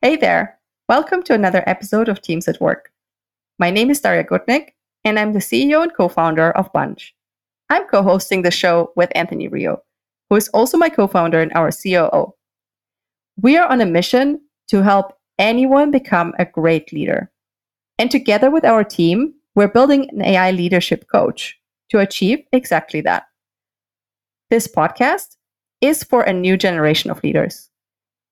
Hey there. Welcome to another episode of Teams at Work. My name is Daria Gutnick, and I'm the CEO and co founder of Bunch. I'm co hosting the show with Anthony Rio, who is also my co founder and our COO. We are on a mission to help anyone become a great leader. And together with our team, we're building an AI leadership coach to achieve exactly that. This podcast is for a new generation of leaders.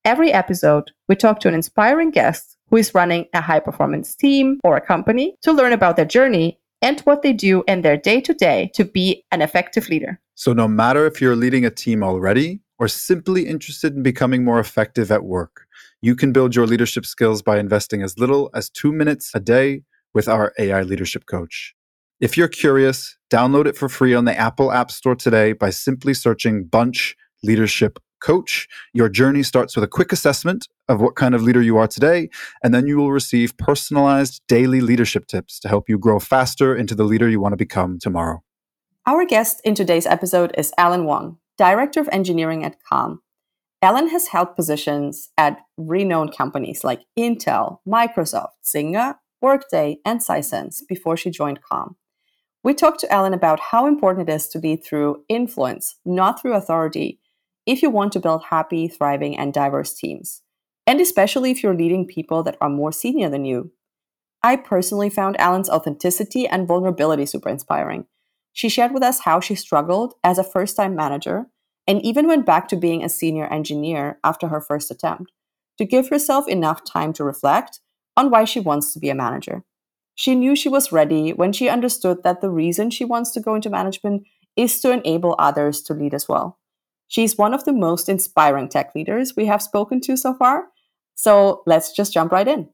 Every episode, we talk to an inspiring guest who is running a high performance team or a company to learn about their journey and what they do in their day to day to be an effective leader. So, no matter if you're leading a team already or simply interested in becoming more effective at work, you can build your leadership skills by investing as little as two minutes a day with our AI leadership coach. If you're curious, download it for free on the Apple App Store today by simply searching Bunch Leadership Coach. Your journey starts with a quick assessment of what kind of leader you are today, and then you will receive personalized daily leadership tips to help you grow faster into the leader you want to become tomorrow. Our guest in today's episode is Alan Wong, Director of Engineering at Calm. Alan has held positions at renowned companies like Intel, Microsoft, Zynga, Workday, and Sisense before she joined Calm. We talked to Alan about how important it is to lead through influence, not through authority, if you want to build happy, thriving, and diverse teams, and especially if you're leading people that are more senior than you. I personally found Alan's authenticity and vulnerability super inspiring. She shared with us how she struggled as a first time manager and even went back to being a senior engineer after her first attempt to give herself enough time to reflect on why she wants to be a manager. She knew she was ready when she understood that the reason she wants to go into management is to enable others to lead as well. She's one of the most inspiring tech leaders we have spoken to so far. So let's just jump right in.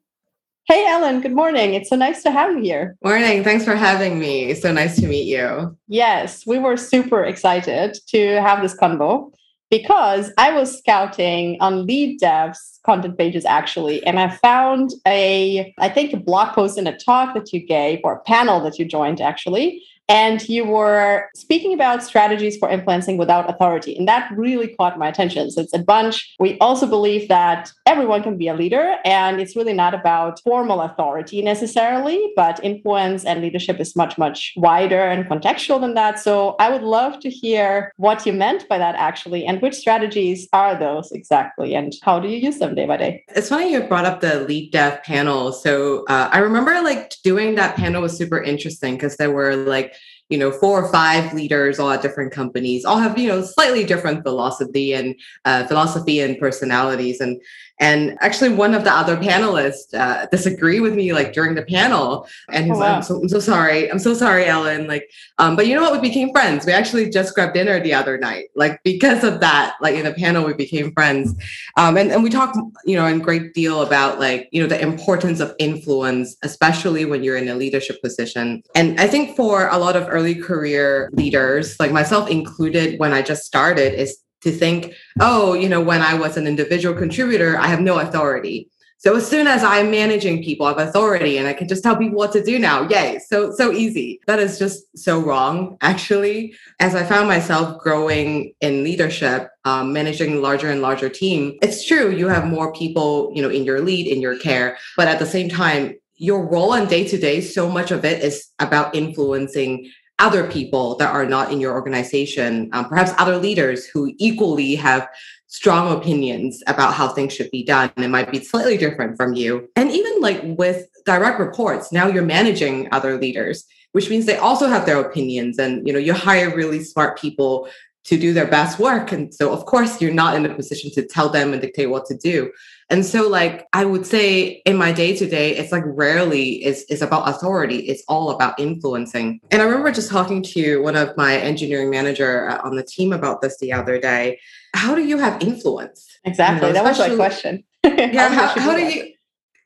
Hey, Ellen, good morning. It's so nice to have you here. Morning. Thanks for having me. So nice to meet you. Yes, we were super excited to have this convo because I was scouting on LeadDev's content pages actually, and I found a, I think, a blog post and a talk that you gave or a panel that you joined actually and you were speaking about strategies for influencing without authority. And that really caught my attention. So it's a bunch. We also believe that everyone can be a leader, and it's really not about formal authority necessarily, but influence and leadership is much, much wider and contextual than that. So I would love to hear what you meant by that actually, and which strategies are those exactly, and how do you use them day by day? It's funny you brought up the LeadDev panel. So uh, I remember like doing that panel was super interesting because there were like you know four or five leaders all at different companies all have you know slightly different philosophy and uh, philosophy and personalities. And and actually, one of the other panelists uh, disagree with me like during the panel, and he's oh, wow. like, I'm so, I'm so sorry, I'm so sorry, Ellen." Like, um, but you know what? We became friends. We actually just grabbed dinner the other night, like because of that. Like in the panel, we became friends, um, and and we talked, you know, in great deal about like you know the importance of influence, especially when you're in a leadership position. And I think for a lot of early career leaders, like myself included, when I just started, is to think, oh, you know, when I was an individual contributor, I have no authority. So as soon as I'm managing people, I have authority and I can just tell people what to do now. Yay. So, so easy. That is just so wrong, actually. As I found myself growing in leadership, um, managing larger and larger team, it's true. You have more people, you know, in your lead, in your care, but at the same time, your role on day to day, so much of it is about influencing other people that are not in your organization, um, perhaps other leaders who equally have strong opinions about how things should be done and might be slightly different from you. And even like with direct reports, now you're managing other leaders, which means they also have their opinions and you know you hire really smart people to do their best work and so of course you're not in a position to tell them and dictate what to do and so like I would say in my day to day, it's like rarely is is about authority. It's all about influencing. And I remember just talking to one of my engineering manager uh, on the team about this the other day. How do you have influence? Exactly. You know, that was my question. yeah. how, how, how do you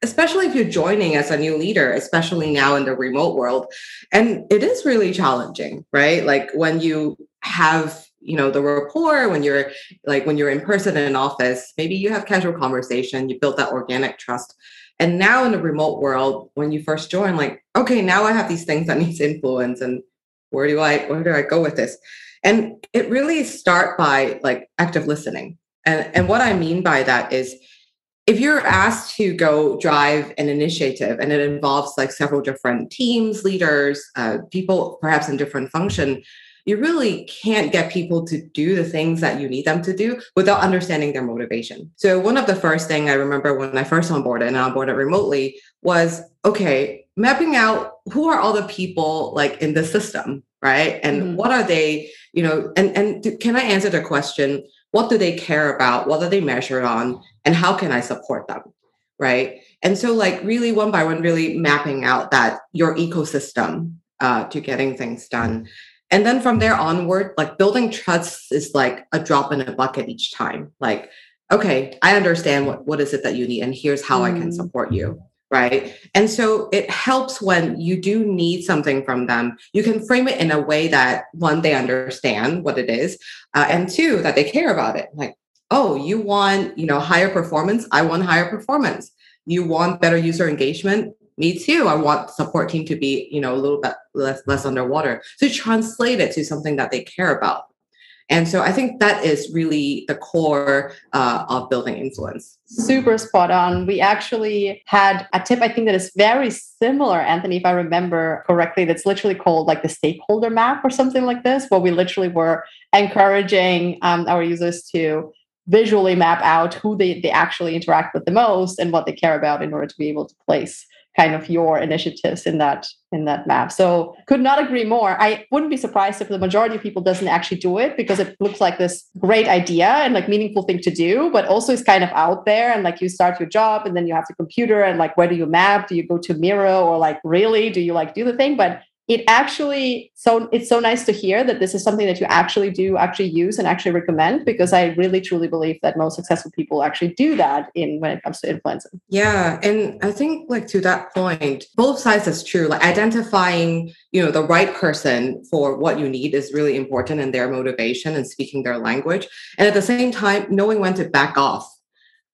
especially if you're joining as a new leader, especially now in the remote world. And it is really challenging, right? Like when you have you know the rapport when you're like when you're in person in an office maybe you have casual conversation you build that organic trust. And now in the remote world when you first join like okay now i have these things that needs influence and where do i where do i go with this? And it really start by like active listening. And and what i mean by that is if you're asked to go drive an initiative and it involves like several different teams leaders uh, people perhaps in different function you really can't get people to do the things that you need them to do without understanding their motivation. So one of the first thing i remember when i first onboarded and onboarded remotely was okay mapping out who are all the people like in the system right? And mm-hmm. what are they you know and and can i answer the question what do they care about? What are they measured on? And how can i support them right? And so like really one by one really mapping out that your ecosystem uh, to getting things done and then from there onward like building trust is like a drop in a bucket each time. Like okay i understand what what is it that you need and here's how mm. i can mm. support you right? And so it helps when you do need something from them. You can frame it in a way that one they understand what it is uh, and two that they care about it. Like oh you want you know higher performance? I want higher performance. You want better user engagement me too i want support team to be you know a little bit less less underwater so translate it to something that they care about and so I think that is really the core uh, of building influence. Super spot on. We actually had a tip, I think that is very similar, Anthony, if I remember correctly, that's literally called like the stakeholder map or something like this, where we literally were encouraging um, our users to visually map out who they, they actually interact with the most and what they care about in order to be able to place kind of your initiatives in that in that map. So could not agree more. I wouldn't be surprised if the majority of people doesn't actually do it because it looks like this great idea and like meaningful thing to do but also it's kind of out there and like you start your job and then you have the computer and like where do you map? Do you go to miro or like really? Do you like do the thing? But it actually so it's so nice to hear that this is something that you actually do actually use and actually recommend because i really truly believe that most successful people actually do that in when it comes to influencing yeah and i think like to that point both sides is true. Like identifying you know the right person for what you need is really important in their motivation and speaking their language. And at the same time knowing when to back off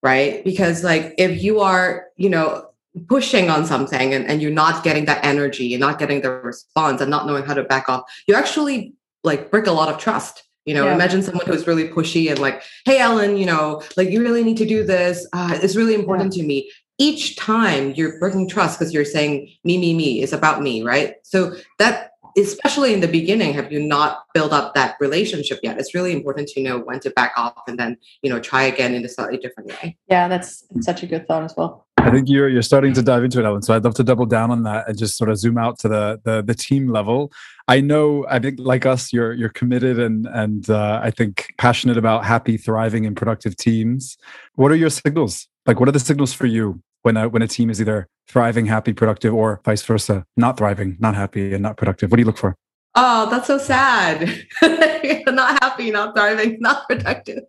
right? Because like if you are you know pushing on something and, and you're not getting that energy, you're not getting the response and not knowing how to back off, you actually like break a lot of trust. You know, yeah. imagine someone who's really pushy and like, hey, Ellen, you know, like you really need to do this. Uh, it's really important yeah. to me. Each time you're breaking trust because you're saying me, me, me, it's about me, right? So that especially in the beginning have you not built up that relationship yet it's really important to know when to back off and then you know try again in a slightly different way yeah that's such a good thought as well I think you're you're starting to dive into it, Ellen. So I'd love to double down on that and just sort of zoom out to the the, the team level. I know, I think, like us, you're you're committed and and uh, I think passionate about happy, thriving, and productive teams. What are your signals? Like, what are the signals for you when a when a team is either thriving, happy, productive, or vice versa, not thriving, not happy, and not productive? What do you look for? Oh, that's so sad. not happy, not thriving, not productive.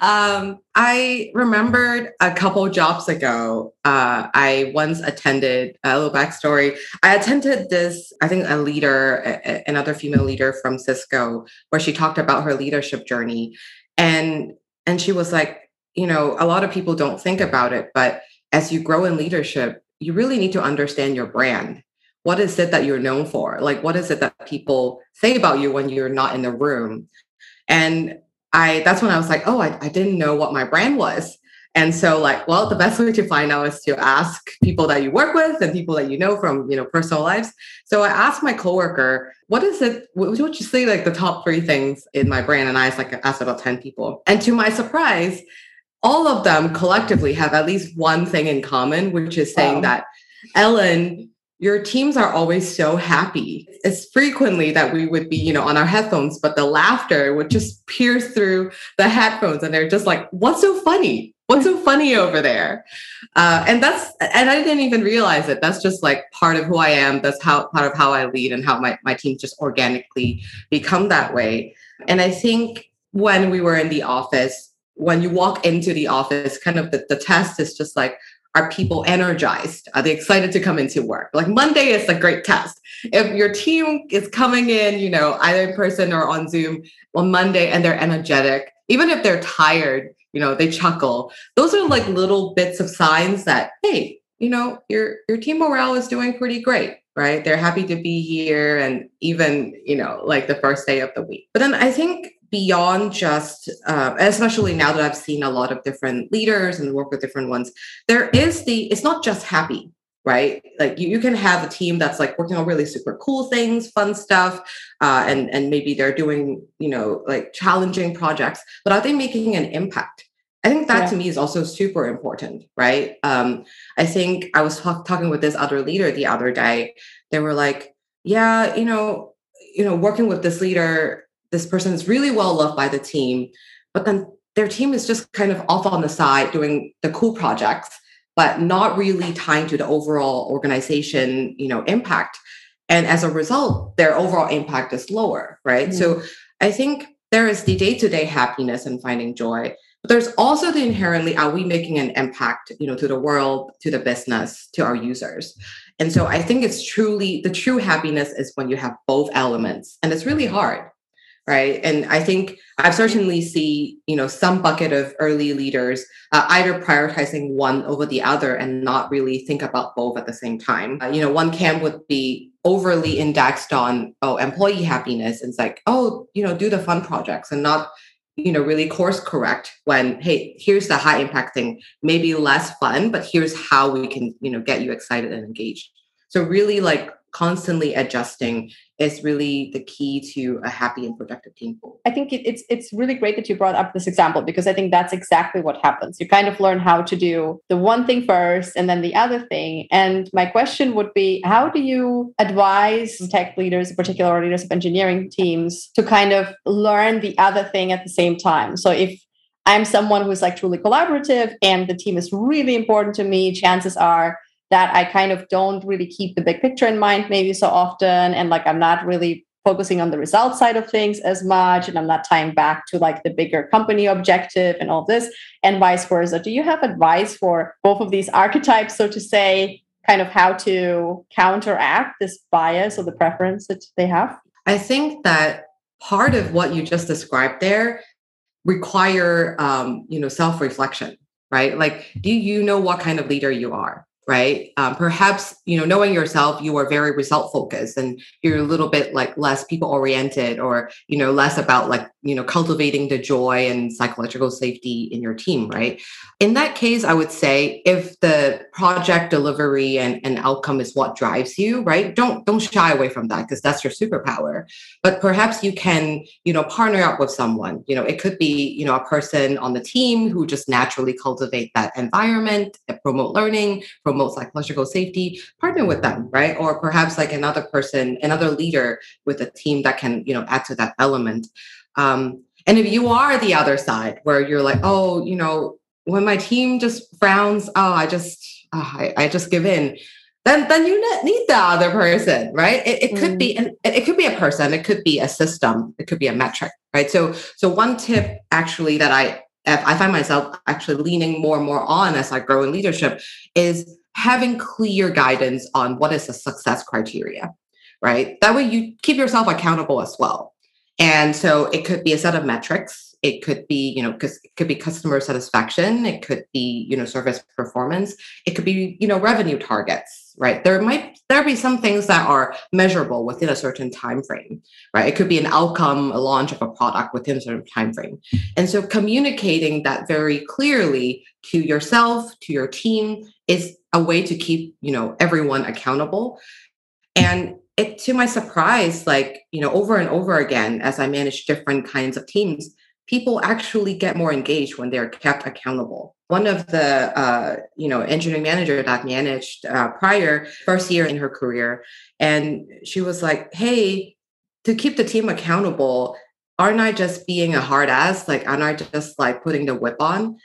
Um, I remembered a couple jobs ago, uh, I once attended a little backstory. I attended this, I think, a leader, a, another female leader from Cisco, where she talked about her leadership journey, and and she was like, you know, a lot of people don't think about it, but as you grow in leadership, you really need to understand your brand. What is it that you're known for? Like, what is it that people say about you when you're not in the room? And I that's when I was like, oh, I, I didn't know what my brand was. And so, like, well, the best way to find out is to ask people that you work with and people that you know from, you know, personal lives. So I asked my coworker, what is it? What would you say, like, the top three things in my brand? And I was like, asked about 10 people. And to my surprise, all of them collectively have at least one thing in common, which is saying wow. that Ellen your teams are always so happy. It's frequently that we would be, you know, on our headphones, but the laughter would just pierce through the headphones and they're just like, what's so funny? What's so funny over there? Uh, and that's, and I didn't even realize it. That's just like part of who I am. That's how, part of how I lead and how my, my teams just organically become that way. And I think when we were in the office, when you walk into the office, kind of the, the test is just like, are people energized? Are they excited to come into work? Like Monday is a great test. If your team is coming in, you know, either in person or on Zoom on Monday and they're energetic, even if they're tired, you know, they chuckle. Those are like little bits of signs that, hey, you know, your your team morale is doing pretty great, right? They're happy to be here and even, you know, like the first day of the week. But then I think beyond just uh, especially now that i've seen a lot of different leaders and work with different ones there is the it's not just happy right like you, you can have a team that's like working on really super cool things fun stuff uh, and and maybe they're doing you know like challenging projects but are they making an impact I think that yeah. to me is also super important, right? Um, I think I was talk- talking with this other leader the other day. They were like, "Yeah, you know, you know, working with this leader, this person is really well loved by the team, but then their team is just kind of off on the side doing the cool projects, but not really tying to the overall organization, you know, impact. And as a result, their overall impact is lower, right? Mm-hmm. So I think there is the day-to-day happiness and finding joy but there's also the inherently are we making an impact, you know, to the world, to the business, to our users. And so I think it's truly the true happiness is when you have both elements, and it's really hard, right? And I think I've certainly see you know some bucket of early leaders uh, either prioritizing one over the other and not really think about both at the same time. Uh, you know, one camp would be overly indexed on oh employee happiness. and It's like oh you know do the fun projects and not you know really course correct when hey here's the high impact thing maybe less fun but here's how we can you know get you excited and engaged so really like constantly adjusting is really the key to a happy and productive team. I think it's it's really great that you brought up this example because I think that's exactly what happens. You kind of learn how to do the one thing first and then the other thing. And my question would be how do you advise tech leaders, particular leaders of engineering teams to kind of learn the other thing at the same time? So if I'm someone who's like truly collaborative and the team is really important to me, chances are that I kind of don't really keep the big picture in mind maybe so often. And like I'm not really focusing on the result side of things as much. And I'm not tying back to like the bigger company objective and all this, and vice versa. Do you have advice for both of these archetypes, so to say, kind of how to counteract this bias or the preference that they have? I think that part of what you just described there require um, you know self-reflection right like do you know what kind of leader you are right? Um, perhaps you know knowing yourself you are very result focused and you're a little bit like less people oriented or you know less about like you know cultivating the joy and psychological safety in your team right? In that case i would say if the project delivery and, and outcome is what drives you right? Don't don't shy away from that because that's your superpower. But perhaps you can you know partner up with someone. You know it could be you know a person on the team who just naturally cultivate that environment promote learning promote psychological safety partner with them right or perhaps like another person another leader with a team that can you know add to that element um, and if you are the other side where you're like, oh, you know, when my team just frowns, oh, I just, oh, I, I just give in. Then, then you need the other person, right? It, it could mm. be, an, it could be a person, it could be a system, it could be a metric, right? So, so one tip actually that I, I find myself actually leaning more and more on as I grow in leadership is having clear guidance on what is the success criteria, right? That way you keep yourself accountable as well. And so it could be a set of metrics. It could be, you know, because it could be customer satisfaction. It could be, you know, service performance. It could be, you know, revenue targets, right? There might there be some things that are measurable within a certain time frame, right? It could be an outcome, a launch of a product within a certain time frame. And so communicating that very clearly to yourself, to your team is a way to keep, you know, everyone accountable. And it to my surprise like you know over and over again as i manage different kinds of teams people actually get more engaged when they're kept accountable. One of the uh, you know engineering manager that managed uh, prior first year in her career and she was like hey to keep the team accountable aren't i just being a hard ass? Like aren't i just like putting the whip on?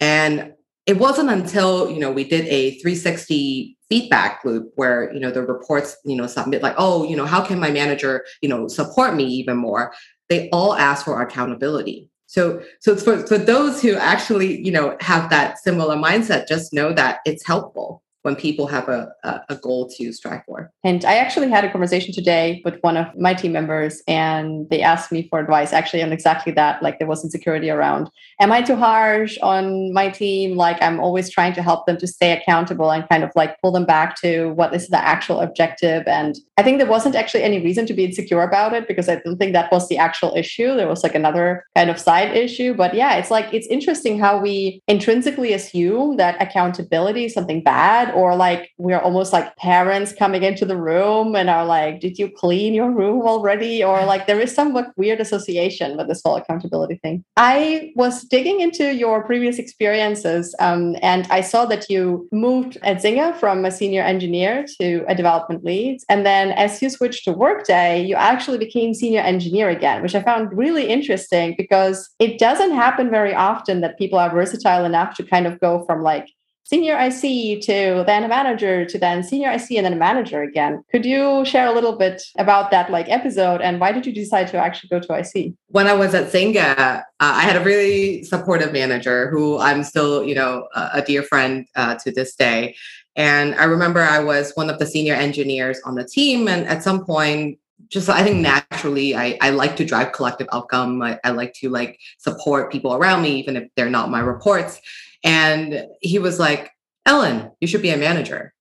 And it wasn't until you know we did a 360 feedback loop where you know the reports you know submit like oh you know how can my manager you know support me even more? They all ask for accountability. So so for, for those who actually you know have that similar mindset just know that it's helpful when people have a, a, goal to strive for. And I actually had a conversation today with one of my team members, and they asked me for advice actually on exactly that. Like there was insecurity around, am I too harsh on my team? Like I'm always trying to help them to stay accountable and kind of like pull them back to what is the actual objective. And I think there wasn't actually any reason to be insecure about it because I don't think that was the actual issue. There was like another kind of side issue. But yeah, it's like it's interesting how we intrinsically assume that accountability is something bad or like we're almost like parents coming into the room and are like did you clean your room already? Or like there is some weird association with this whole accountability thing. I was digging into your previous experiences um, and i saw that you moved at zynga from a senior engineer to a development lead. And then as you switched to workday you actually became senior engineer again which i found really interesting because it doesn't happen very often that people are versatile enough to kind of go from like senior IC to then a manager to then senior IC and then a manager again. Could you share a little bit about that like episode and why did you decide to actually go to IC? When I was at Zynga, uh, I had a really supportive manager who I'm still, you know, a, a dear friend uh, to this day. And I remember I was one of the senior engineers on the team, and at some point, just I think naturally I, I like to drive collective outcome. I, I like to like support people around me, even if they're not my reports. And he was like, Ellen, you should be a manager.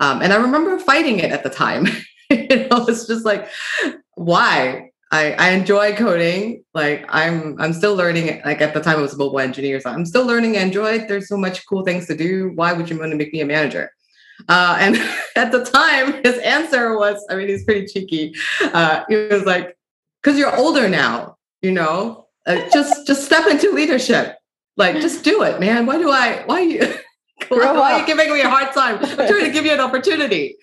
Um, and I remember fighting it at the time. you know, it's just like, why? I, I enjoy coding. Like I'm I'm still learning. Like at the time it was a mobile engineers. So I'm still learning Android. There's so much cool things to do. Why would you want to make me a manager? Uh, and at the time, his answer was, I mean, he's pretty cheeky. Uh, he was like, "Because you're older now, you know. Uh, just just step into leadership. Like, just do it, man. Why do I? Why you? why, why are you giving me a hard time? I'm trying to give you an opportunity.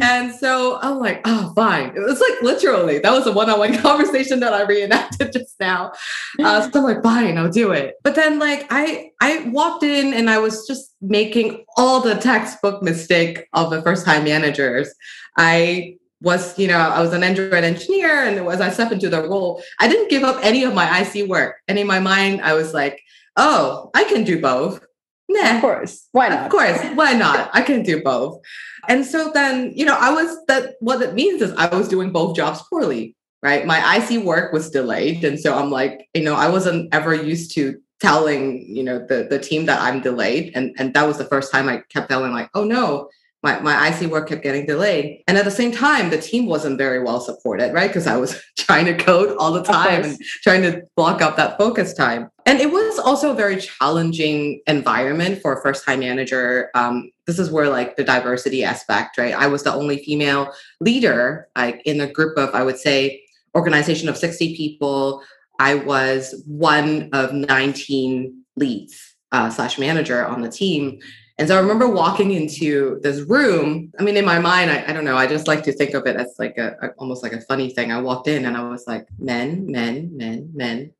And so I'm like, oh, fine. It was like literally that was a one-on-one conversation that I reenacted just now. Uh, so I'm like, fine, I'll do it. But then like I I walked in and I was just making all the textbook mistake of the first-time managers. I was, you know, I was an Android engineer, and as I stepped into the role, I didn't give up any of my IC work. And in my mind, I was like, oh, I can do both. Nah, of course. Why not? Of course. Why not? I can do both. And so then, you know, I was that what it means is I was doing both jobs poorly, right? My IC work was delayed. And so I'm like, you know, I wasn't ever used to telling, you know, the the team that I'm delayed. And and that was the first time I kept telling like, oh no, my, my IC work kept getting delayed. And at the same time, the team wasn't very well supported, right? Because I was trying to code all the time and trying to block up that focus time. And it was also a very challenging environment for a first time manager. Um, this is where like the diversity aspect, right? I was the only female leader, like in a group of, I would say, organization of 60 people. I was one of 19 leads uh, slash manager on the team. And so I remember walking into this room. I mean, in my mind, I, I don't know. I just like to think of it as like a, a, almost like a funny thing. I walked in and I was like, men, men, men, men.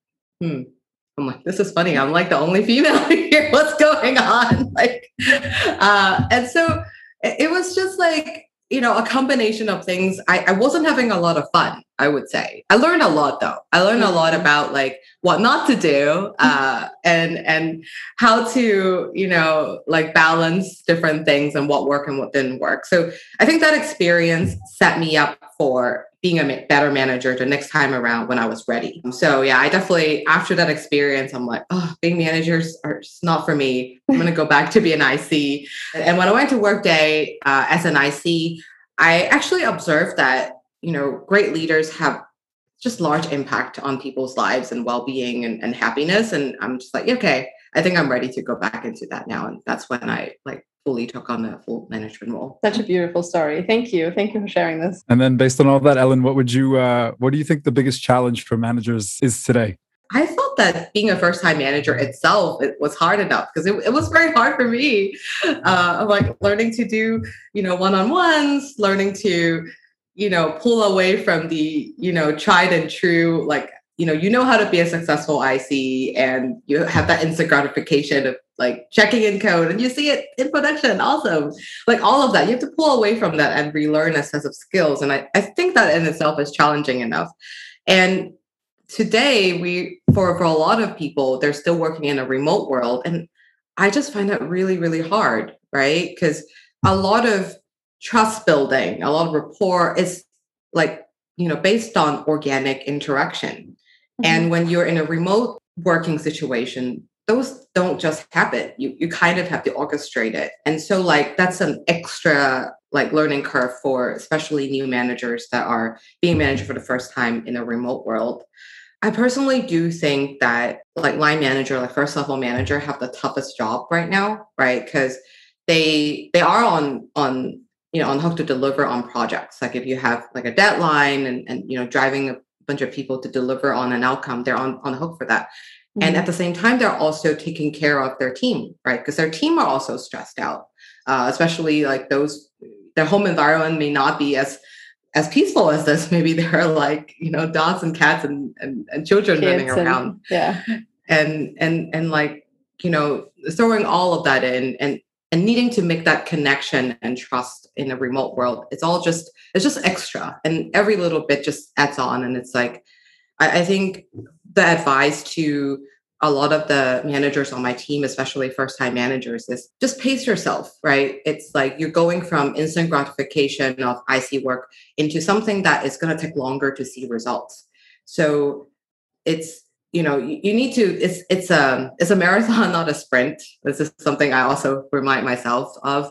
Hmm. I'm like, this is funny. I'm like the only female here. What's going on? Like, uh, and so it, it was just like you know, a combination of things. I, I wasn't having a lot of fun, I would say. I learned a lot though. I learned a lot mm-hmm. about like what not to do uh, and and how to, you know, like balance different things and what worked and what didn't work. So I think that experience set me up for being a better manager the next time around when I was ready. So yeah, I definitely after that experience, I'm like, oh, being managers are just not for me. I'm gonna go back to be an IC. And when I went to Workday uh, as an IC, I actually observed that you know great leaders have just large impact on people's lives and well-being and, and happiness. And I'm just like, okay, I think I'm ready to go back into that now. And that's when I like fully took on the full management role. Such a beautiful story. Thank you. Thank you for sharing this. And then based on all that, Ellen, what would you uh, what do you think the biggest challenge for managers is today? I felt that being a first time manager itself it was hard enough because it, it was very hard for me. Uh, like learning to do, you know, one on ones, learning to, you know, pull away from the, you know, tried and true, like you know you know how to be a successful IC and you have that instant gratification of like checking in code and you see it in production also like all of that you have to pull away from that and relearn a set of skills and I, I think that in itself is challenging enough. And today we for for a lot of people they're still working in a remote world and I just find that really really hard right? Because a lot of trust building, a lot of rapport is like, you know, based on organic interaction. Mm-hmm. And when you're in a remote working situation, those don't just happen. You you kind of have to orchestrate it. And so like that's an extra like learning curve for especially new managers that are being managed for the first time in a remote world. I personally do think that like line manager, like first level manager have the toughest job right now, right? Because they they are on on you know on hook to deliver on projects. Like if you have like a deadline and and you know driving a bunch of people to deliver on an outcome, they're on on the hook for that. Mm-hmm. And at the same time, they're also taking care of their team, right? Because their team are also stressed out, uh, especially like those, their home environment may not be as as peaceful as this. Maybe there are like, you know, dogs and cats and, and, and children Kids running around. And, yeah. And, and, and like, you know, throwing all of that in and, and needing to make that connection and trust in a remote world. It's all just, it's just extra. And every little bit just adds on. And it's like, I, I think the advice to a lot of the managers on my team, especially first time managers, is just pace yourself, right? It's like you're going from instant gratification of IC work into something that is going to take longer to see results. So it's you know you, need to it's it's a it's a marathon not a sprint this is something i also remind myself of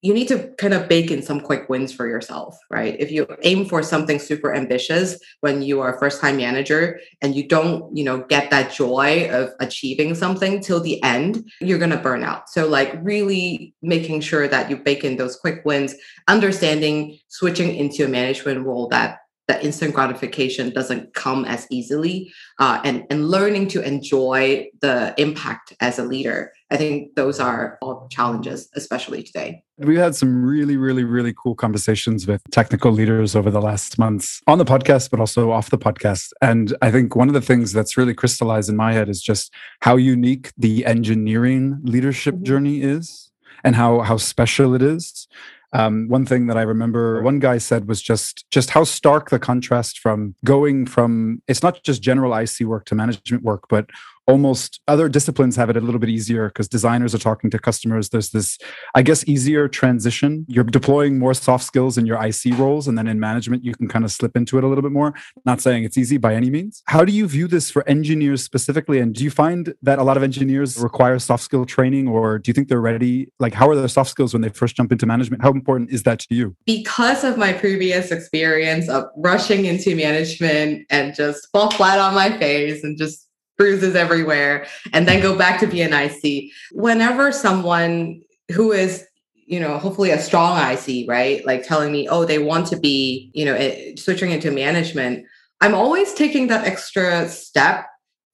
you need to kind of bake in some quick wins for yourself, right? If you aim for something super ambitious when you are a first time manager and you don't, you know, get that joy of achieving something till the end, you're going to burn out. So like really making sure that you bake in those quick wins, understanding switching into a management role that that instant gratification doesn't come as easily uh, and and learning to enjoy the impact as a leader i think those are all challenges especially today. We've had some really really really cool conversations with technical leaders over the last months on the podcast but also off the podcast. And i think one of the things that's really crystallized in my head is just how unique the engineering leadership mm-hmm. journey is and how how special it is um, one thing that I remember one guy said was just just how stark the contrast from going from it's not just general IC work to management work, but almost other disciplines have it a little bit easier because designers are talking to customers. There's this i guess easier transition. You're deploying more soft skills in your ic roles and then in management you can kind of slip into it a little bit more. Not saying it's easy by any means. How do you view this for engineers specifically and do you find that a lot of engineers require soft skill training or do you think they're ready? Like how are their soft skills when they first jump into management? How important is that to you? Because of my previous experience of rushing into management and just fall flat on my face and just bruises everywhere, and then go back to be an IC. Whenever someone who is you know, hopefully a strong IC, right? Like telling me, oh, they want to be, you know, switching into management. I'm always taking that extra step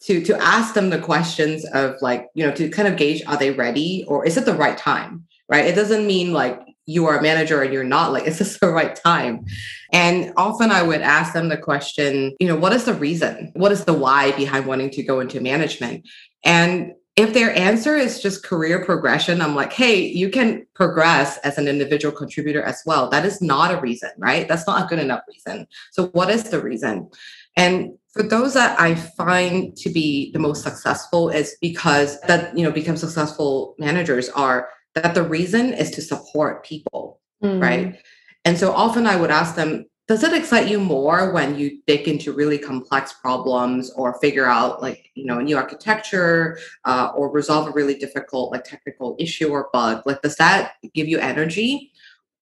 to to ask them the questions of like, you know, to kind of gauge are they ready or is it the right time, right? It doesn't mean like you are a manager and you're not like is this the right time? And often i would ask them the question you know what is the reason? What is the why behind wanting to go into management? And if their answer is just career progression i'm like hey you can progress as an individual contributor as well. That is not a reason right? That's not a good enough reason. So what is the reason? And for those that i find to be the most successful is because that you know become successful managers are that the reason is to support people, mm. right? And so often I would ask them, does it excite you more when you dig into really complex problems or figure out like you know a new architecture uh, or resolve a really difficult like technical issue or bug like does that give you energy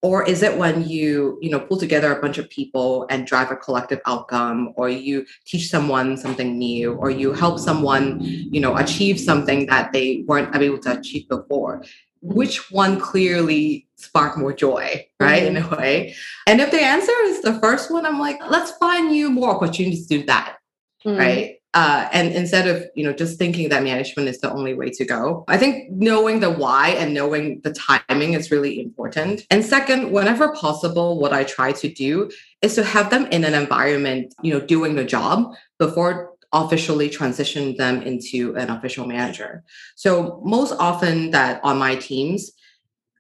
or is it when you you know pull together a bunch of people and drive a collective outcome or you teach someone something new or you help someone you know achieve something that they weren't able to achieve before which one clearly sparked more joy, right? Mm-hmm. In a way. And if the answer is the first one, I'm like, let's find you more opportunities to do that. Mm-hmm. Right. Uh, and instead of you know just thinking that management is the only way to go i think knowing the why and knowing the timing is really important and second whenever possible what i try to do is to have them in an environment you know doing the job before officially transition them into an official manager. So most often that on my teams,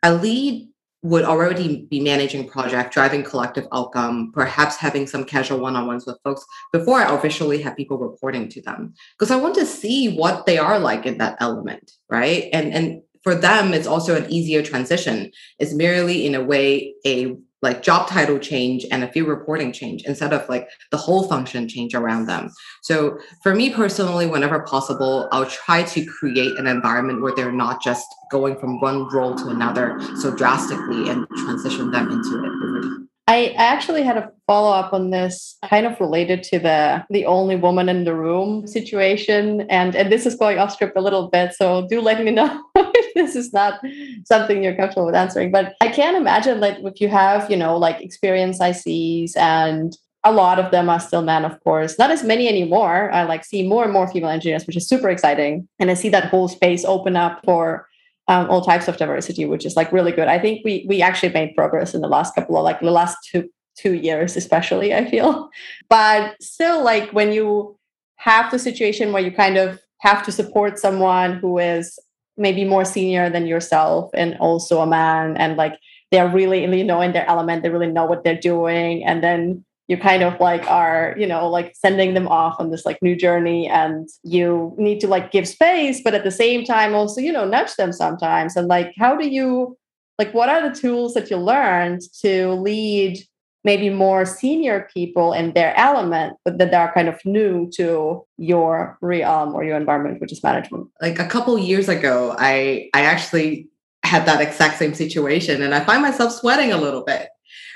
a lead would already be managing project, driving collective outcome, perhaps having some casual one-on-ones with folks before I officially have people reporting to them. Because I want to see what they are like in that element, right? And and for them, it's also an easier transition. It's merely in a way a like job title change and a few reporting change instead of like the whole function change around them. So for me personally, whenever possible, I'll try to create an environment where they're not just going from one role to another so drastically and transition them into it I actually had a follow up on this, kind of related to the the only woman in the room situation, and and this is going off script a little bit, so do let me know if this is not something you're comfortable with answering. But I can't imagine like if you have, you know, like experienced ICs and a lot of them are still men, of course. Not as many anymore. I like see more and more female engineers, which is super exciting. And I see that whole space open up for um, all types of diversity, which is like really good. I think we we actually made progress in the last couple of like the last two two years, especially. I feel, but still, like when you have the situation where you kind of have to support someone who is maybe more senior than yourself and also a man, and like they're really you know in their element, they really know what they're doing, and then you kind of like are you know like sending them off on this like new journey and you need to like give space but at the same time also you know nudge them sometimes. And like how do you like what are the tools that you learned to lead maybe more senior people in their element but that are kind of new to your realm or your environment which is management? Like a couple years ago i i actually had that exact same situation and i find myself sweating a little bit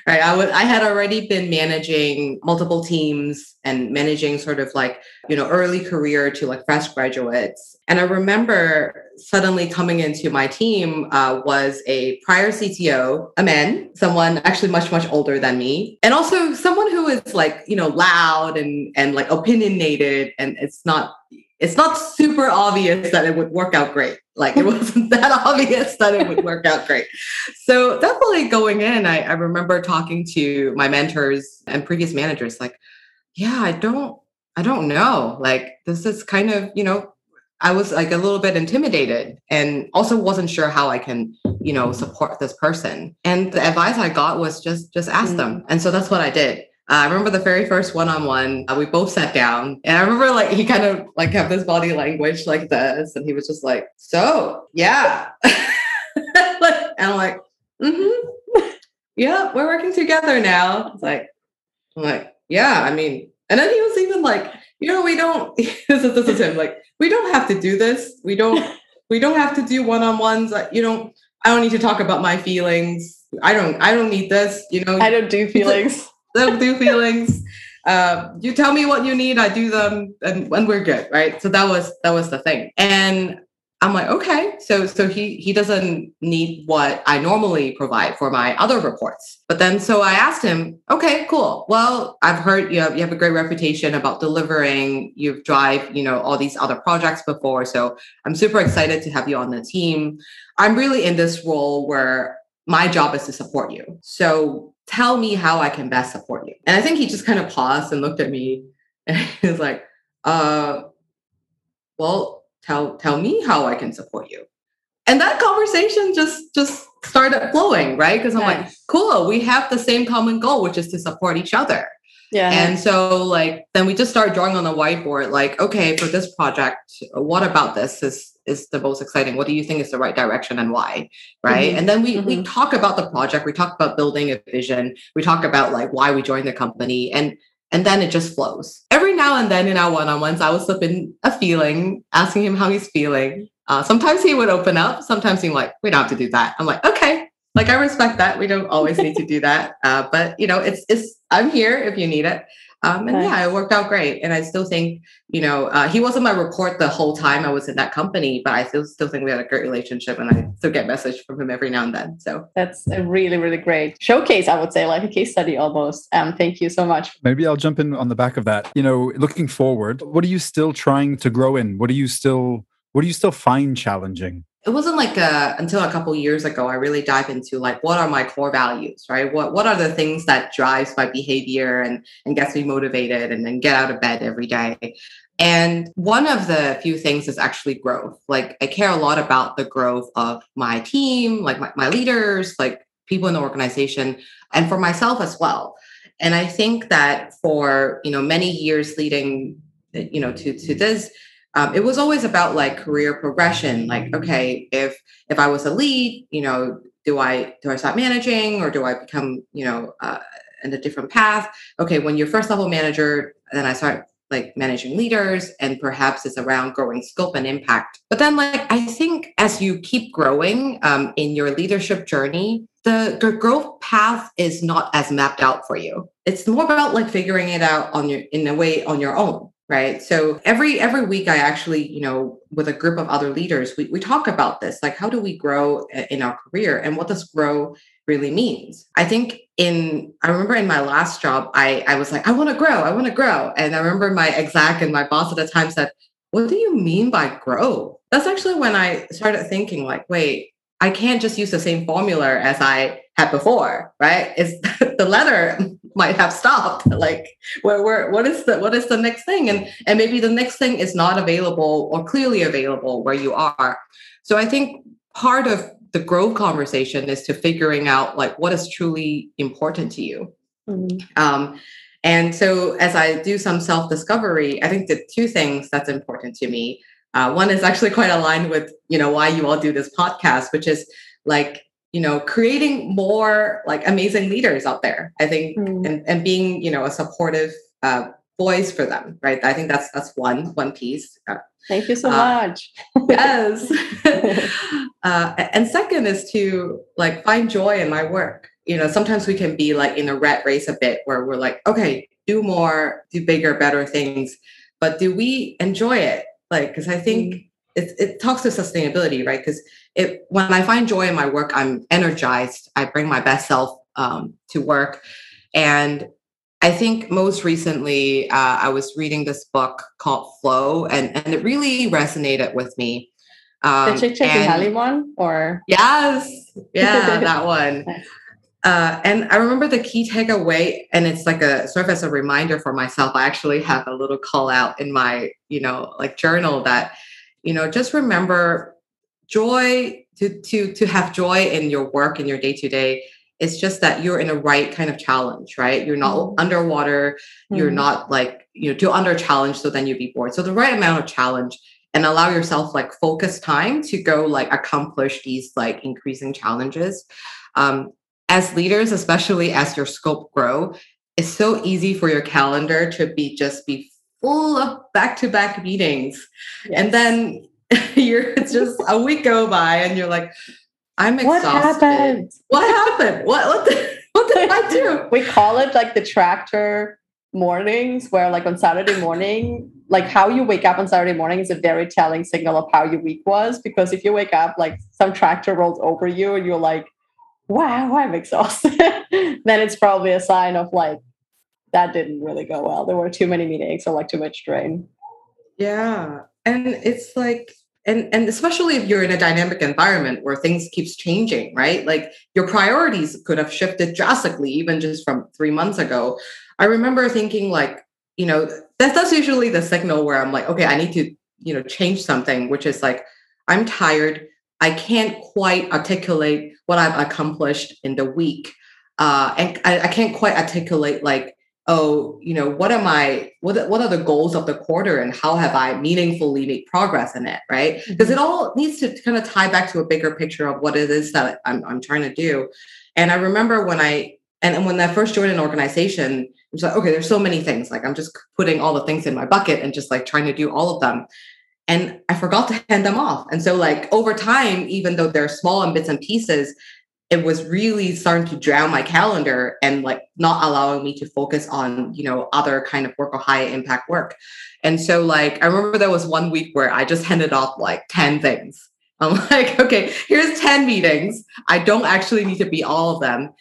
right i had already been managing multiple teams and managing sort of like you know early career to like fresh graduates. And i remember suddenly coming into my team uh, was a prior cto a man someone actually much much older than me and also someone who is like you know loud and and like opinionated and it's not it's not super obvious that it would work out great. Like it wasn't that obvious that it would work out great. So definitely going in, I, I remember talking to my mentors and previous managers, like, yeah, I don't, I don't know. Like this is kind of, you know, I was like a little bit intimidated and also wasn't sure how I can, you know, support this person. And the advice I got was just just ask mm. them. And so that's what I did. Uh, I remember the very first one-on-one, uh, we both sat down and I remember like he kind of like kept his body language like this. And he was just like, so yeah. and I'm like, mm-hmm. Yeah, we're working together now. It's like, I'm like, yeah, I mean, and then he was even like, you know, we don't this is this is him, like, we don't have to do this. We don't we don't have to do one-on-ones. You don't I don't need to talk about my feelings. I don't I don't need this, you know. I don't do feelings don't do feelings. Uh, you tell me what you need, I do them, and, and we're good, right? So that was that was the thing. And I'm like, okay, so so he he doesn't need what I normally provide for my other reports. But then so I asked him, okay, cool. Well, I've heard you have you have a great reputation about delivering. You've drive, you know, all these other projects before. So I'm super excited to have you on the team. I'm really in this role where my job is to support you. So tell me how I can best support you. And I think he just kind of paused and looked at me and he was like, uh, well, tell tell me how I can support you. And that conversation just just started flowing, right? Because I'm nice. like, cool, we have the same common goal, which is to support each other. Yeah. And so like then we just start drawing on the whiteboard, like, okay, for this project, what about this is is the most exciting? What do you think is the right direction and why? Right. Mm-hmm. And then we mm-hmm. we talk about the project, we talk about building a vision, we talk about like why we joined the company and and then it just flows. Every now and then in our one-on-ones, I will slip in a feeling, asking him how he's feeling. Uh, sometimes he would open up. Sometimes he's like, "We don't have to do that." I'm like, "Okay, like I respect that. We don't always need to do that, uh, but you know, it's it's I'm here if you need it." Um, and nice. yeah, it worked out great. And I still think, you know, uh, he wasn't my report the whole time I was in that company, but I still still think we had a great relationship, and I still get message from him every now and then. So that's a really really great showcase. I would say like a case study almost. Um, thank you so much. Maybe I'll jump in on the back of that. You know, looking forward, what are you still trying to grow in? What are you still what do you still find challenging? It wasn't like a, until a couple years ago i really dive into like what are my core values right? What what are the things that drives my behavior and and gets me motivated and then get out of bed every day? And one of the few things is actually growth. Like i care a lot about the growth of my team like my, my leaders like people in the organization and for myself as well. And i think that for you know many years leading you know to to this um, it was always about like career progression. Like, okay, if if I was a lead, you know, do I do I start managing or do I become, you know, uh, in a different path? Okay, when you're first level manager, then I start like managing leaders and perhaps it's around growing scope and impact but then like i think as you keep growing um, in your leadership journey the, the growth path is not as mapped out for you it's more about like figuring it out on your in a way on your own right? So every every week i actually you know with a group of other leaders we, we talk about this like how do we grow uh, in our career and what does grow really means? I think in i remember in my last job i i was like i want to grow i want to grow. And i remember my exec and my boss at the time said what do you mean by grow? That's actually when i started thinking like wait i can't just use the same formula as i had before right? Is the letter might have stopped. Like where, where what is the what is the next thing? And and maybe the next thing is not available or clearly available where you are. So i think part of the growth conversation is to figuring out like what is truly important to you. Mm-hmm. um, and so as i do some self discovery i think the two things that's important to me uh, one is actually quite aligned with you know why you all do this podcast which is like you know creating more like amazing leaders out there i think mm. and, and being you know a supportive uh, voice for them right? I think that's that's one one piece. Uh, thank you so uh, much. yes. Uh, and second is to like find joy in my work. You know sometimes we can be like in a rat race a bit where we're like okay do more do bigger better things. But do we enjoy it? Like because i think mm. It, it talks to sustainability right because it when I find joy in my work, I'm energized. I bring my best self um, to work, and I think most recently uh, I was reading this book called Flow, and and it really resonated with me. Um, the Chick Chick one, or yes, yeah, that one. Uh, and I remember the key takeaway, and it's like a sort of as a reminder for myself. I actually have a little call out in my, you know, like journal that, you know, just remember joy to to to have joy in your work in your day to day it's just that you're in a right kind of challenge right you're not mm-hmm. underwater mm-hmm. you're not like you know too under challenge so then you'd be bored so the right amount of challenge and allow yourself like focus time to go like accomplish these like increasing challenges um, as leaders especially as your scope grow it's so easy for your calendar to be just be full of back-to-back meetings yes. and then you're it's just a week go by and you're like, I'm exhausted. What happened? What happened? What what the, what did I do? we call it like the tractor mornings where like on Saturday morning, like how you wake up on Saturday morning is a very telling signal of how your week was. Because if you wake up like some tractor rolls over you and you're like, wow, I'm exhausted, then it's probably a sign of like that didn't really go well. There were too many meetings or like too much strain. Yeah and it's like and and especially if you're in a dynamic environment where things keeps changing right like your priorities could have shifted drastically even just from three months ago i remember thinking like you know that's that's usually the signal where i'm like okay i need to you know change something which is like i'm tired i can't quite articulate what i've accomplished in the week uh, and I, I can't quite articulate like oh, you know, what am I, what, what are the goals of the quarter and how have I meaningfully made progress in it, right? Because mm-hmm. it all needs to kind of tie back to a bigger picture of what it is that I'm, I'm trying to do. And I remember when I, and, and when I first joined an organization, it was like, okay, there's so many things. Like I'm just putting all the things in my bucket and just like trying to do all of them. And I forgot to hand them off. And so like over time, even though they're small and bits and pieces, it was really starting to drown my calendar and like not allowing me to focus on you know other kind of work or high impact work. And so like i remember there was one week where i just handed off like 10 things. I'm like okay here's 10 meetings. I don't actually need to be all of them.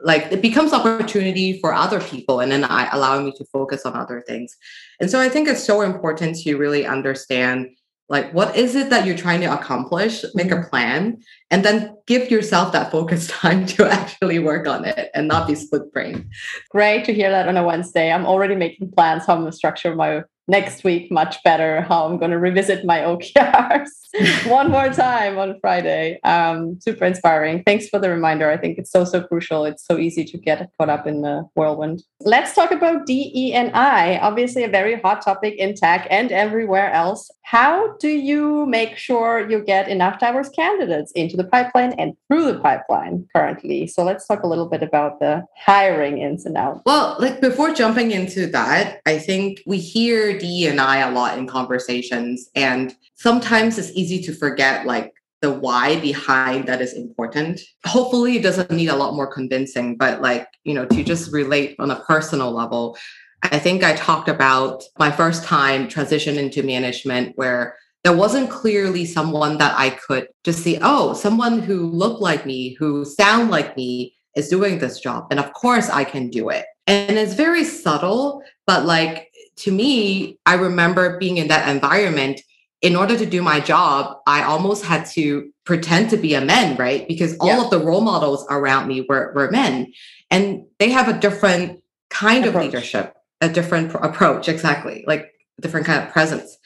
Like it becomes opportunity for other people and then i allowing me to focus on other things. And so i think it's so important to really understand like what is it that you're trying to accomplish? Make a mm-hmm. plan and then give yourself that focus time to actually work on it and not be split brain. Great to hear that on a wednesday. I'm already making plans how i'm going to structure my next week much better how I'm going to revisit my OKRs one more time on Friday. Um, super inspiring. Thanks for the reminder. I think it's so, so crucial. It's so easy to get caught up in the whirlwind. Let's talk about DE and I. Obviously, a very hot topic in tech and everywhere else. How do you make sure you get enough diverse candidates into the pipeline and through the pipeline currently? So let's talk a little bit about the hiring ins and outs. Well, like before jumping into that, I think we hear D and I a lot in conversations, and sometimes it's easy to forget like the why behind that is important. Hopefully, it doesn't need a lot more convincing, but like, you know, to just relate on a personal level, I think I talked about my first time transition into management where there wasn't clearly someone that I could just see, oh, someone who looked like me, who sound like me is doing this job. And of course I can do it. And it's very subtle, but like to me, I remember being in that environment. In order to do my job, I almost had to pretend to be a man, right? Because all yeah. of the role models around me were, were men. And they have a different kind approach. of leadership, a different pr- approach, exactly, like different kind of presence.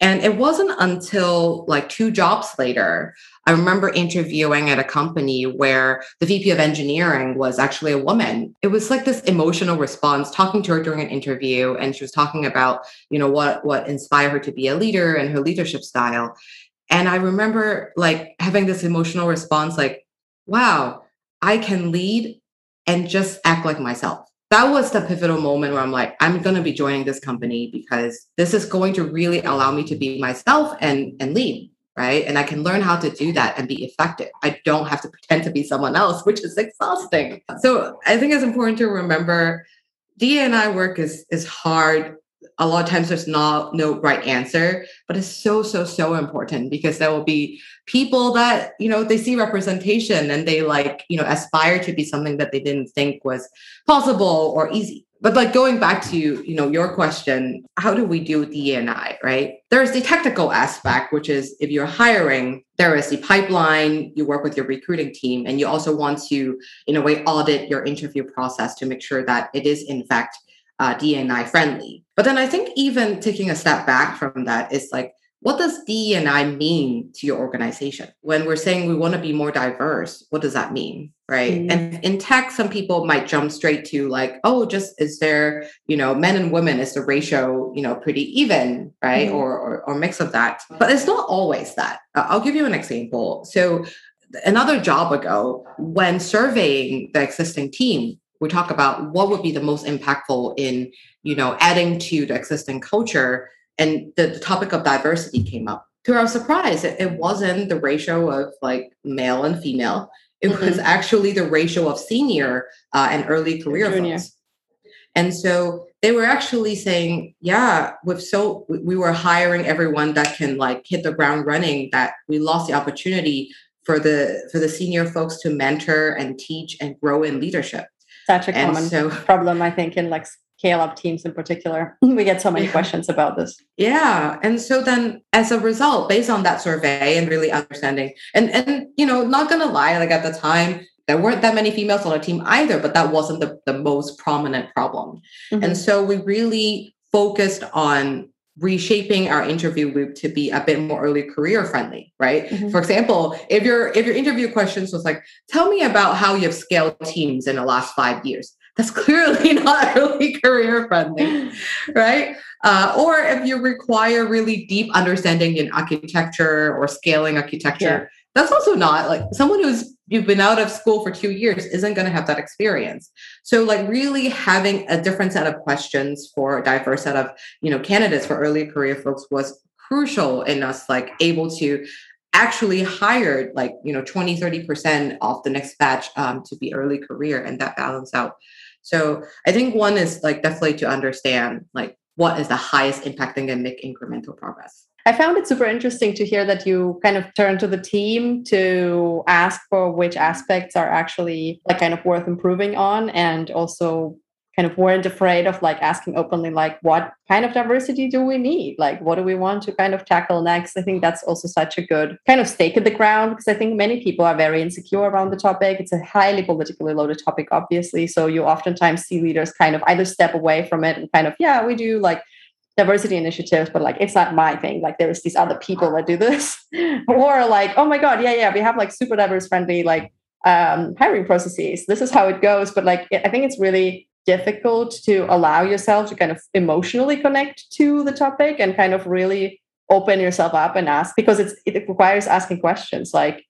And it wasn't until like two jobs later, I remember interviewing at a company where the VP of engineering was actually a woman. It was like this emotional response, talking to her during an interview, and she was talking about, you know, what what inspired her to be a leader and her leadership style. And I remember like having this emotional response, like, wow, I can lead and just act like myself that was the pivotal moment where I'm like, I'm going to be joining this company because this is going to really allow me to be myself and and lead, right? And I can learn how to do that and be effective. I don't have to pretend to be someone else, which is exhausting. So I think it's important to remember D&I work is is hard a lot of times there's not no right answer but it's so so so important because there will be people that you know they see representation and they like you know aspire to be something that they didn't think was possible or easy but like going back to you know your question how do we do D&I right there's the technical aspect which is if you're hiring there is the pipeline you work with your recruiting team and you also want to in a way audit your interview process to make sure that it is in fact uh, D&I friendly. But then I think even taking a step back from that is like, what does D&I mean to your organization? When we're saying we want to be more diverse, what does that mean? Right. Mm-hmm. And in tech, some people might jump straight to like, oh, just is there, you know, men and women, is the ratio, you know, pretty even, right? Mm-hmm. Or, or, or mix of that. But it's not always that. I'll give you an example. So another job ago, when surveying the existing team, we talk about what would be the most impactful in you know adding to the existing culture and the, the topic of diversity came up. To our surprise it, it, wasn't the ratio of like male and female. It mm-hmm. was actually the ratio of senior uh, and early career folks. And so they were actually saying yeah with so we were hiring everyone that can like hit the ground running that we lost the opportunity for the for the senior folks to mentor and teach and grow in leadership. Such a common so, problem, I think, in like scale up teams in particular. We get so many yeah. questions about this. Yeah. And so then as a result, based on that survey and really understanding, and and you know, not gonna lie, like at the time, there weren't that many females on the team either, but that wasn't the, the most prominent problem. Mm-hmm. And so we really focused on reshaping our interview loop to be a bit more early career friendly right mm-hmm. for example if your if your interview questions was like tell me about how you've scaled teams in the last five years that's clearly not really career friendly right uh, or if you require really deep understanding in architecture or scaling architecture yeah. that's also not like someone who's you've been out of school for two years isn't going to have that experience so like really having a different set of questions for a diverse set of you know candidates for early career folks was crucial in us like able to actually hired like you know 20 30% off the next batch um, to be early career and that balance out so i think one is like definitely to understand like what is the highest impacting and make incremental progress. I found it super interesting to hear that you kind of turn to the team to ask for which aspects are actually like kind of worth improving on and also kind of weren't afraid of like asking openly like what kind of diversity do we need like what do we want to kind of tackle next i think that's also such a good kind of stake in the ground because i think many people are very insecure around the topic it's a highly politically loaded topic obviously so you oftentimes see leaders kind of either step away from it and kind of yeah we do like diversity initiatives, but like it's not my thing. Like there's these other people that do this. or like, oh my God, yeah, yeah, we have like super diverse friendly like um, hiring processes. This is how it goes. But like I think it's really difficult to allow yourself to kind of emotionally connect to the topic and kind of really open yourself up and ask because it requires asking questions like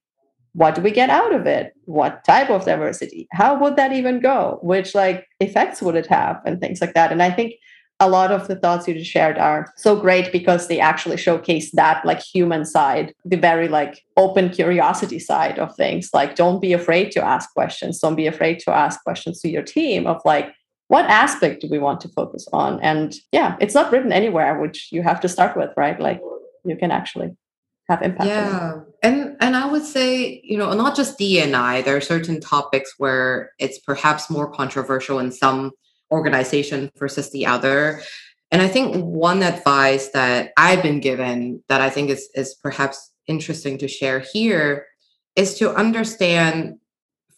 what do we get out of it? What type of diversity? How would that even go? Which like effects would it have? And things like that. And i think a lot of the thoughts you just shared are so great because they actually showcase that like human side the very like open curiosity side of things. Like don't be afraid to ask questions. Don't be afraid to ask questions to your team of like what aspect do we want to focus on? And yeah it's not written anywhere which you have to start with right? Like you can actually have impact yeah and and i would say you know not just dni there are certain topics where it's perhaps more controversial in some organization versus the other. And I think one advice that I've been given that I think is, is perhaps interesting to share here is to understand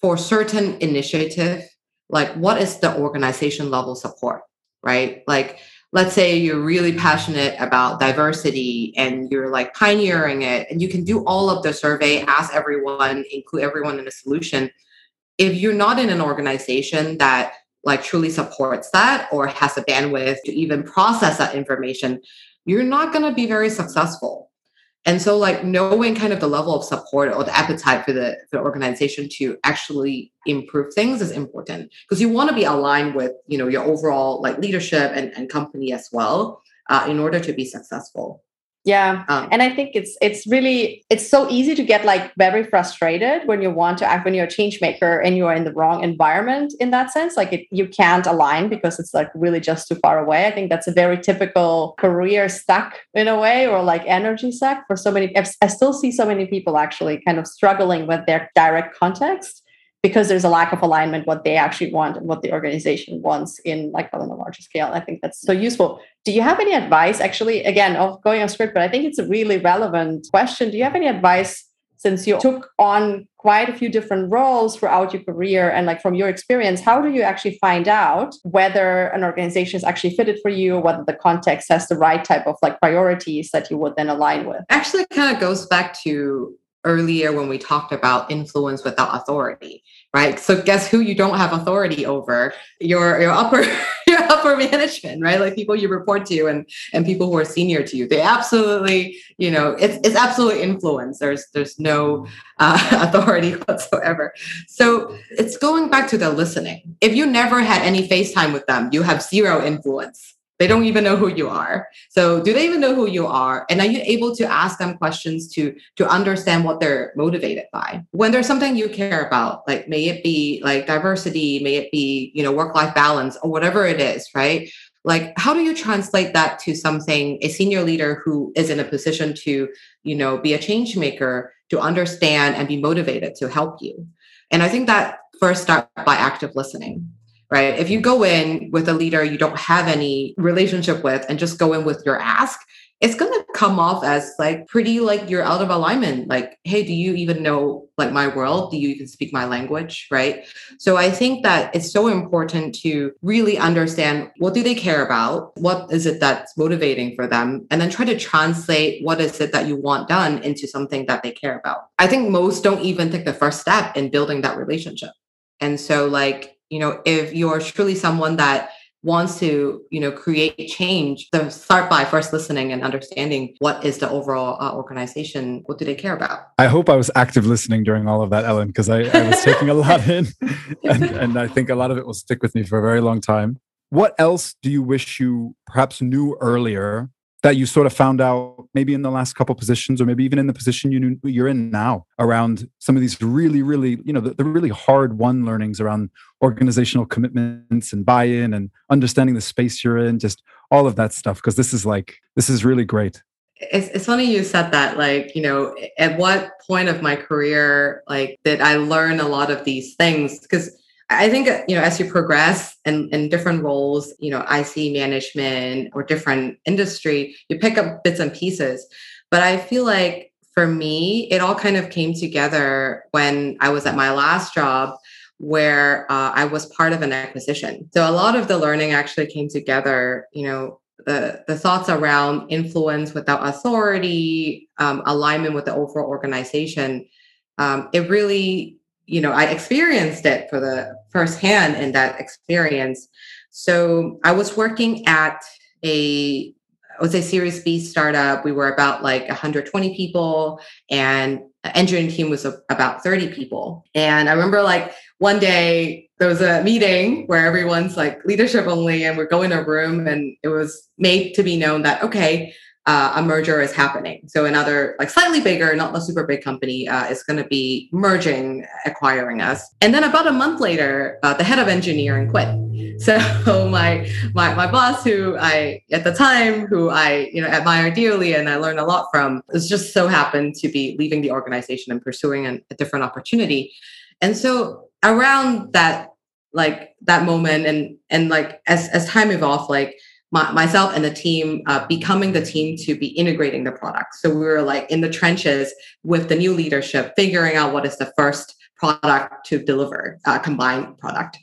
for certain initiative, like what is the organization level support, right? Like, let's say you're really passionate about diversity and you're like pioneering it, and you can do all of the survey, ask everyone, include everyone in a solution. If you're not in an organization that like truly supports that or has the bandwidth to even process that information, you're not going to be very successful. And so, like knowing kind of the level of support or the appetite for the, the organization to actually improve things is important. Because you want to be aligned with you know your overall like leadership and, and company as well uh, in order to be successful yeah. Um, and i think it's it's really it's so easy to get like very frustrated when you want to act when you're a change maker and you are in the wrong environment in that sense. Like it, you can't align because it's like really just too far away. I think that's a very typical career stuck in a way or like energy suck for so many i still see so many people actually kind of struggling with their direct context because there's a lack of alignment what they actually want and what the organization wants in like on a larger scale i think that's so useful. Do you have any advice actually again of going on script but i think it's a really relevant question. Do you have any advice since you took on quite a few different roles throughout your career and like from your experience how do you actually find out whether an organization is actually fitted for you whether the context has the right type of like priorities that you would then align with? Actually kind of goes back to earlier when we talked about influence without authority right? So guess who you don't have authority over? Your your upper your upper management right? Like people you report to and and people who are senior to you. They absolutely you know it's, it's absolutely influence. There's there's no uh, authority whatsoever. So it's going back to the listening. If you never had any facetime with them you have zero influence they don't even know who you are. So do they even know who you are? And are you able to ask them questions to to understand what they're motivated by? When there's something you care about, like may it be like diversity, may it be, you know, work-life balance or whatever it is, right? Like how do you translate that to something a senior leader who is in a position to, you know, be a change maker to understand and be motivated to help you? And I think that first start by active listening right? If you go in with a leader you don't have any relationship with and just go in with your ask, it's going to come off as like pretty like you're out of alignment. Like, hey, do you even know like my world? Do you even speak my language? Right. So I think that it's so important to really understand what do they care about? What is it that's motivating for them? And then try to translate what is it that you want done into something that they care about. I think most don't even take the first step in building that relationship. And so like you know if you're truly someone that wants to you know create change then start by first listening and understanding what is the overall uh, organization what do they care about? I hope i was active listening during all of that ellen because I, I, was taking a lot in and, and i think a lot of it will stick with me for a very long time. What else do you wish you perhaps knew earlier that you sort of found out maybe in the last couple positions or maybe even in the position you you're in now around some of these really really you know the, the really hard won learnings around organizational commitments and buy-in and understanding the space you're in just all of that stuff because this is like this is really great. It's, it's funny you said that like you know at what point of my career like did i learn a lot of these things? Because I think you know as you progress in, in different roles, you know, IC management or different industry, you pick up bits and pieces. But I feel like for me, it all kind of came together when I was at my last job where uh, I was part of an acquisition. So a lot of the learning actually came together, you know, the the thoughts around influence without authority, um, alignment with the overall organization, um, it really, you know, I experienced it for the first hand in that experience. So I was working at a I would a Series B startup. We were about like 120 people, and engineering team was a, about 30 people. And I remember like one day there was a meeting where everyone's like leadership only, and we're going to a room, and it was made to be known that okay, uh, a merger is happening. So another like slightly bigger, not a super big company, uh, is going to be merging, acquiring us. And then about a month later, uh, the head of engineering quit. So my my my boss, who I at the time, who I you know admire dearly and I learned a lot from, was just so happened to be leaving the organization and pursuing an, a different opportunity. And so around that like that moment and and like as as time evolved, like my, myself and the team uh, becoming the team to be integrating the product. So we were like in the trenches with the new leadership, figuring out what is the first product to deliver, uh, combined product.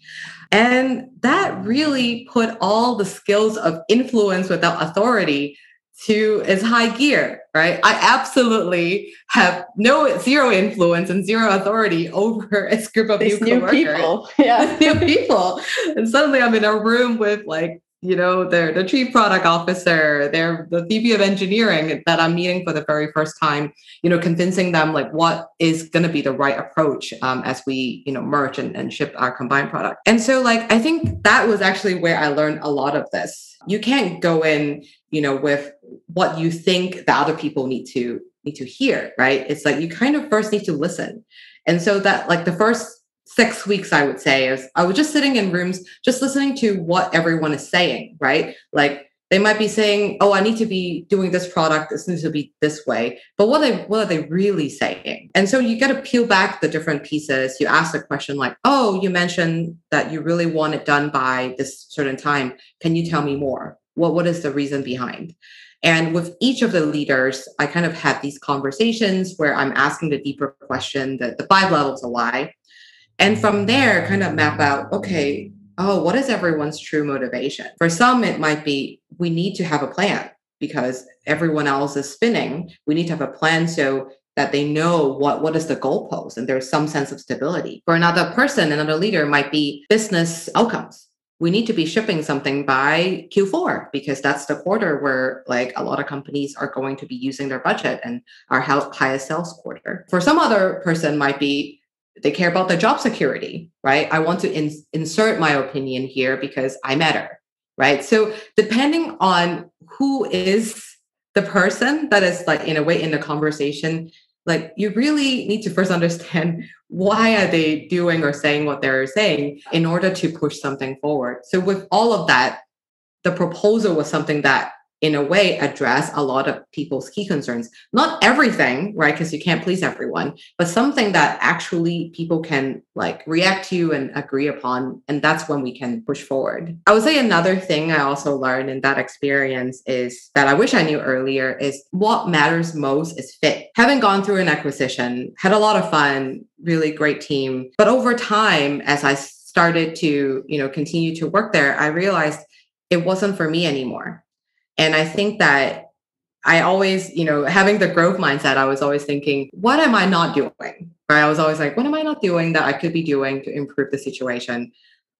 And that really put all the skills of influence without authority to its high gear, right? I absolutely have no zero influence and zero authority over a group of new, new people. Yeah. new people. And suddenly I'm in a room with like you know, they're the chief product officer, they're the VP of engineering that I'm meeting for the very first time, you know, convincing them like what is going to be the right approach um, as we, you know, merge and, and ship our combined product. And so, like, I think that was actually where I learned a lot of this. You can't go in, you know, with what you think the other people need to need to hear, right? It's like you kind of first need to listen. And so that like the first six weeks, I would say, is I was just sitting in rooms, just listening to what everyone is saying, right? Like they might be saying, "Oh, I need to be doing this product. This needs to be this way." But what they what are they really saying? And so you got to peel back the different pieces. You ask the question like, "Oh, you mentioned that you really want it done by this certain time. Can you tell me more? What what is the reason behind?" And with each of the leaders, I kind of had these conversations where I'm asking the deeper question, the, the five levels of why and from there, kind of map out, okay, oh, what is everyone's true motivation? For some, it might be we need to have a plan because everyone else is spinning. We need to have a plan so that they know what what is the goalpost and there's some sense of stability. For another person, another leader might be business outcomes. We need to be shipping something by Q4 because that's the quarter where like a lot of companies are going to be using their budget and our highest sales quarter. For some other person might be they care about the job security, right? I want to in, insert my opinion here because I matter, right? So depending on who is the person that is like in a way in the conversation, like you really need to first understand why are they doing or saying what they're saying in order to push something forward. So with all of that, the proposal was something that in a way address a lot of people's key concerns. Not everything right because you can't please everyone but something that actually people can like react to and agree upon and that's when we can push forward. I would say another thing i also learned in that experience is that i wish i knew earlier is what matters most is fit. Having gone through an acquisition had a lot of fun really great team but over time as i started to you know continue to work there i realized it wasn't for me anymore and I think that I always, you know, having the growth mindset, I was always thinking, what am I not doing? Right. I was always like, what am I not doing that I could be doing to improve the situation?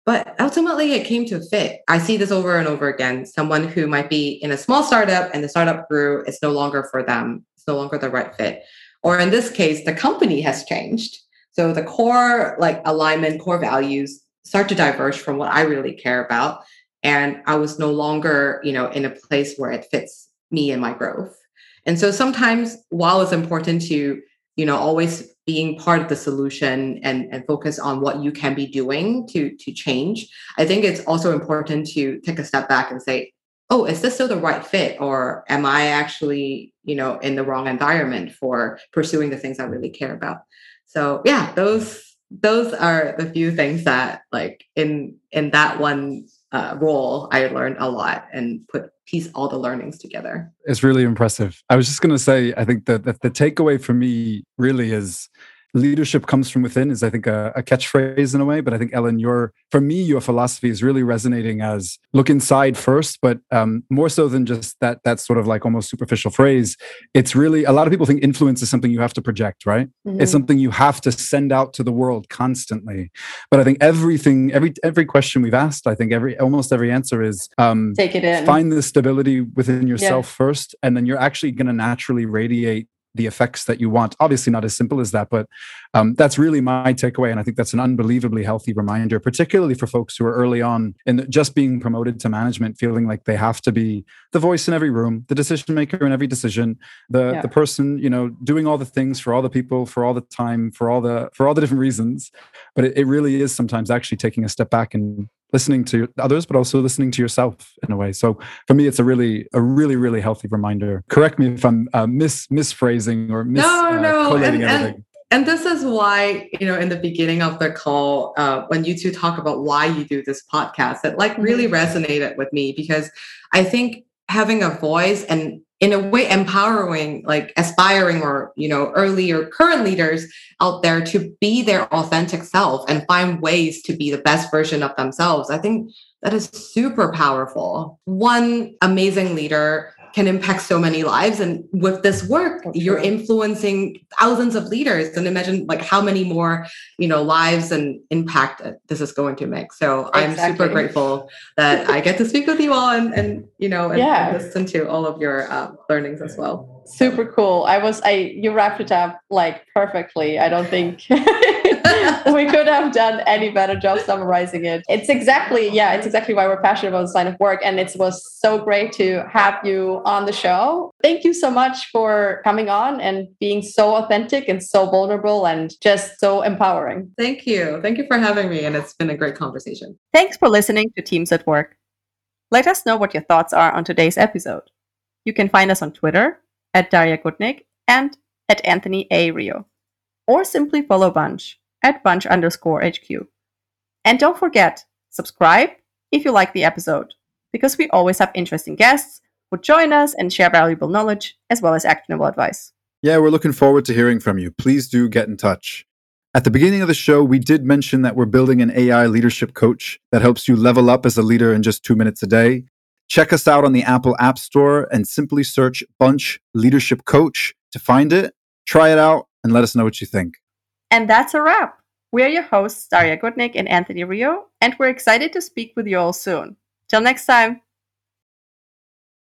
But ultimately, it came to fit. I see this over and over again. Someone who might be in a small startup and the startup grew, it's no longer for them, it's no longer the right fit. Or in this case, the company has changed. So the core like alignment, core values start to diverge from what I really care about and i was no longer you know in a place where it fits me and my growth. And so sometimes while it's important to you know always being part of the solution and and focus on what you can be doing to to change i think it's also important to take a step back and say oh is this still the right fit or am i actually you know in the wrong environment for pursuing the things i really care about? So yeah those those are the few things that like in in that one uh, role, I learned a lot and put piece all the learnings together. It's really impressive. I was just going to say, I think that the, the takeaway for me really is leadership comes from within is, I think, a, a, catchphrase in a way. But I think, Ellen, your for me, your philosophy is really resonating as look inside first, but um, more so than just that that sort of like almost superficial phrase. It's really a lot of people think influence is something you have to project, right? Mm-hmm. It's something you have to send out to the world constantly. But I think everything, every every question we've asked, I think every almost every answer is um, take it in, find the stability within yourself yeah. first, and then you're actually going to naturally radiate the effects that you want. Obviously, not as simple as that, but um, that's really my takeaway. And I think that's an unbelievably healthy reminder, particularly for folks who are early on in just being promoted to management, feeling like they have to be the voice in every room, the decision maker in every decision, the yeah. the person you know doing all the things for all the people, for all the time, for all the for all the different reasons. But it, it really is sometimes actually taking a step back and listening to others but also listening to yourself in a way. So for me it's a really a really really healthy reminder. Correct me if i'm uh, mis misphrasing or mis no uh, no and, and, and, this is why you know in the beginning of the call uh, when you two talk about why you do this podcast it like really mm-hmm. resonated with me because i think having a voice and in a way empowering like aspiring or you know early or current leaders out there to be their authentic self and find ways to be the best version of themselves. I think that is super powerful. One amazing leader can impact so many lives. And with this work you're influencing thousands of leaders. And imagine like how many more you know lives and impact this is going to make. So exactly. i'm super grateful that i get to speak with you all and, and you know and, yeah. and listen to all of your uh, learnings as well. Super cool. I was i you wrapped it up like perfectly. I don't think we could have done any better job summarizing it. It's exactly, yeah, it's exactly why we're passionate about this line of work. And it was so great to have you on the show. Thank you so much for coming on and being so authentic and so vulnerable and just so empowering. Thank you. Thank you for having me. And it's been a great conversation. Thanks for listening to Teams at Work. Let us know what your thoughts are on today's episode. You can find us on Twitter at Daria Gutnick and at Anthony A. Rio, or simply follow Bunch at bunch underscore HQ. And don't forget, subscribe if you like the episode, because we always have interesting guests who join us and share valuable knowledge as well as actionable advice. Yeah, we're looking forward to hearing from you. Please do get in touch. At the beginning of the show, we did mention that we're building an AI leadership coach that helps you level up as a leader in just two minutes a day. Check us out on the Apple App Store and simply search Bunch Leadership Coach to find it. Try it out and let us know what you think. And that's a wrap. We are your hosts, Daria Gutnick and Anthony Rio, and we're excited to speak with you all soon. Till next time.